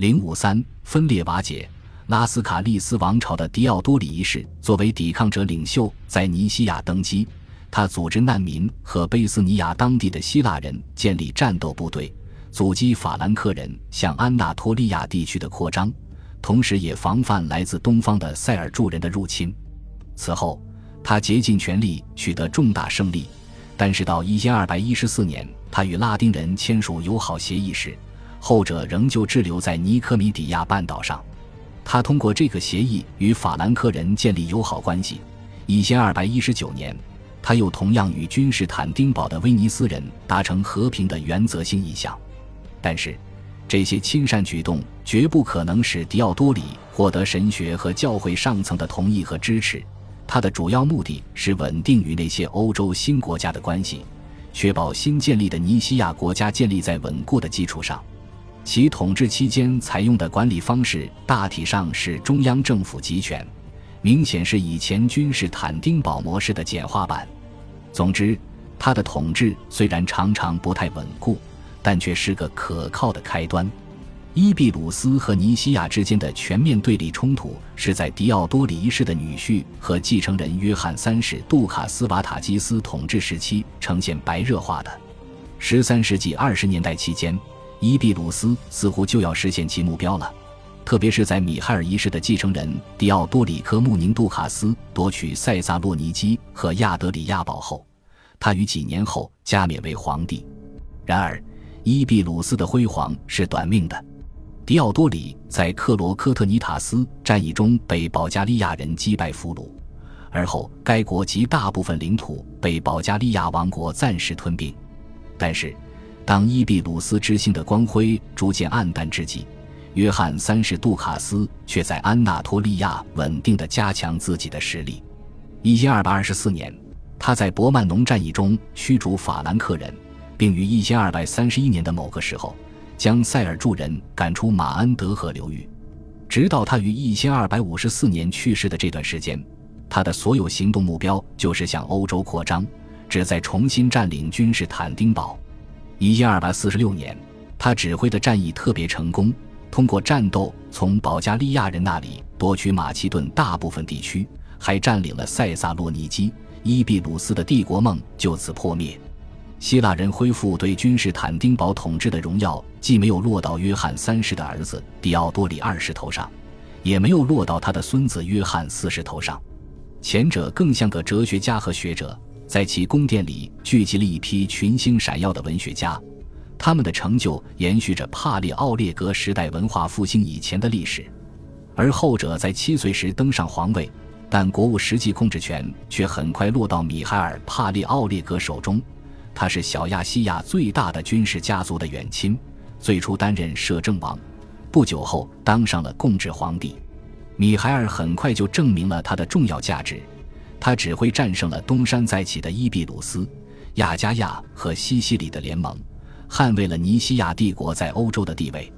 零五三分裂瓦解，拉斯卡利斯王朝的迪奥多里一世作为抵抗者领袖，在尼西亚登基。他组织难民和贝斯尼亚当地的希腊人建立战斗部队，阻击法兰克人向安纳托利亚地区的扩张，同时也防范来自东方的塞尔柱人的入侵。此后，他竭尽全力取得重大胜利，但是到一千二百一十四年，他与拉丁人签署友好协议时，后者仍旧滞留在尼科米底亚半岛上。他通过这个协议与法兰克人建立友好关系。一千二百一十九年。他又同样与君士坦丁堡的威尼斯人达成和平的原则性意向，但是这些亲善举动绝不可能使迪奥多里获得神学和教会上层的同意和支持。他的主要目的是稳定与那些欧洲新国家的关系，确保新建立的尼西亚国家建立在稳固的基础上。其统治期间采用的管理方式大体上是中央政府集权。明显是以前君士坦丁堡模式的简化版。总之，他的统治虽然常常不太稳固，但却是个可靠的开端。伊比鲁斯和尼西亚之间的全面对立冲突是在迪奥多里一世的女婿和继承人约翰三世杜卡斯瓦塔基斯统治时期呈现白热化的。十三世纪二十年代期间，伊比鲁斯似乎就要实现其目标了。特别是在米海尔一世的继承人迪奥多里科·穆宁杜卡斯夺取塞萨洛尼基和亚德里亚堡后，他于几年后加冕为皇帝。然而，伊比鲁斯的辉煌是短命的。迪奥多里在克罗科特尼塔斯战役中被保加利亚人击败俘虏，而后该国及大部分领土被保加利亚王国暂时吞并。但是，当伊比鲁斯之星的光辉逐渐暗淡之际，约翰三世杜卡斯却在安纳托利亚稳定地加强自己的实力。一千二百二十四年，他在伯曼农战役中驱逐法兰克人，并于一千二百三十一年的某个时候将塞尔柱人赶出马恩德河流域。直到他于一千二百五十四年去世的这段时间，他的所有行动目标就是向欧洲扩张，旨在重新占领君士坦丁堡。一千二百四十六年，他指挥的战役特别成功。通过战斗从保加利亚人那里夺取马其顿大部分地区，还占领了塞萨洛尼基，伊比鲁斯的帝国梦就此破灭。希腊人恢复对君士坦丁堡统治的荣耀，既没有落到约翰三世的儿子迪奥多里二世头上，也没有落到他的孙子约翰四世头上。前者更像个哲学家和学者，在其宫殿里聚集了一批群星闪耀的文学家。他们的成就延续着帕列奥列格时代文化复兴以前的历史，而后者在七岁时登上皇位，但国务实际控制权却很快落到米海尔·帕列奥列格手中。他是小亚细亚最大的军事家族的远亲，最初担任摄政王，不久后当上了共治皇帝。米海尔很快就证明了他的重要价值，他指挥战胜了东山再起的伊比鲁斯、亚加亚和西西里的联盟。捍卫了尼西亚帝国在欧洲的地位，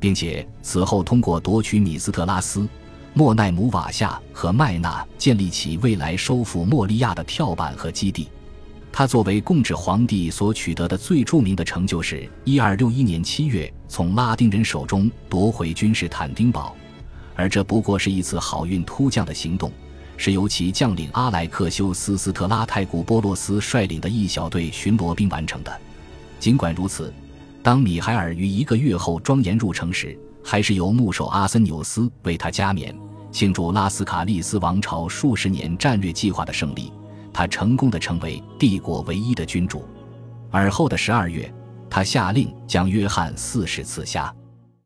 并且此后通过夺取米斯特拉斯、莫奈姆瓦夏和麦纳，建立起未来收复莫利亚的跳板和基地。他作为共治皇帝所取得的最著名的成就是一二六一年七月从拉丁人手中夺回君士坦丁堡，而这不过是一次好运突降的行动，是由其将领阿莱克修斯·斯特拉泰古波洛斯率领的一小队巡逻兵完成的。尽管如此，当米海尔于一个月后庄严入城时，还是由牧首阿森纽斯为他加冕，庆祝拉斯卡利斯王朝数十年战略计划的胜利。他成功的成为帝国唯一的君主。而后的十二月，他下令将约翰四世刺下。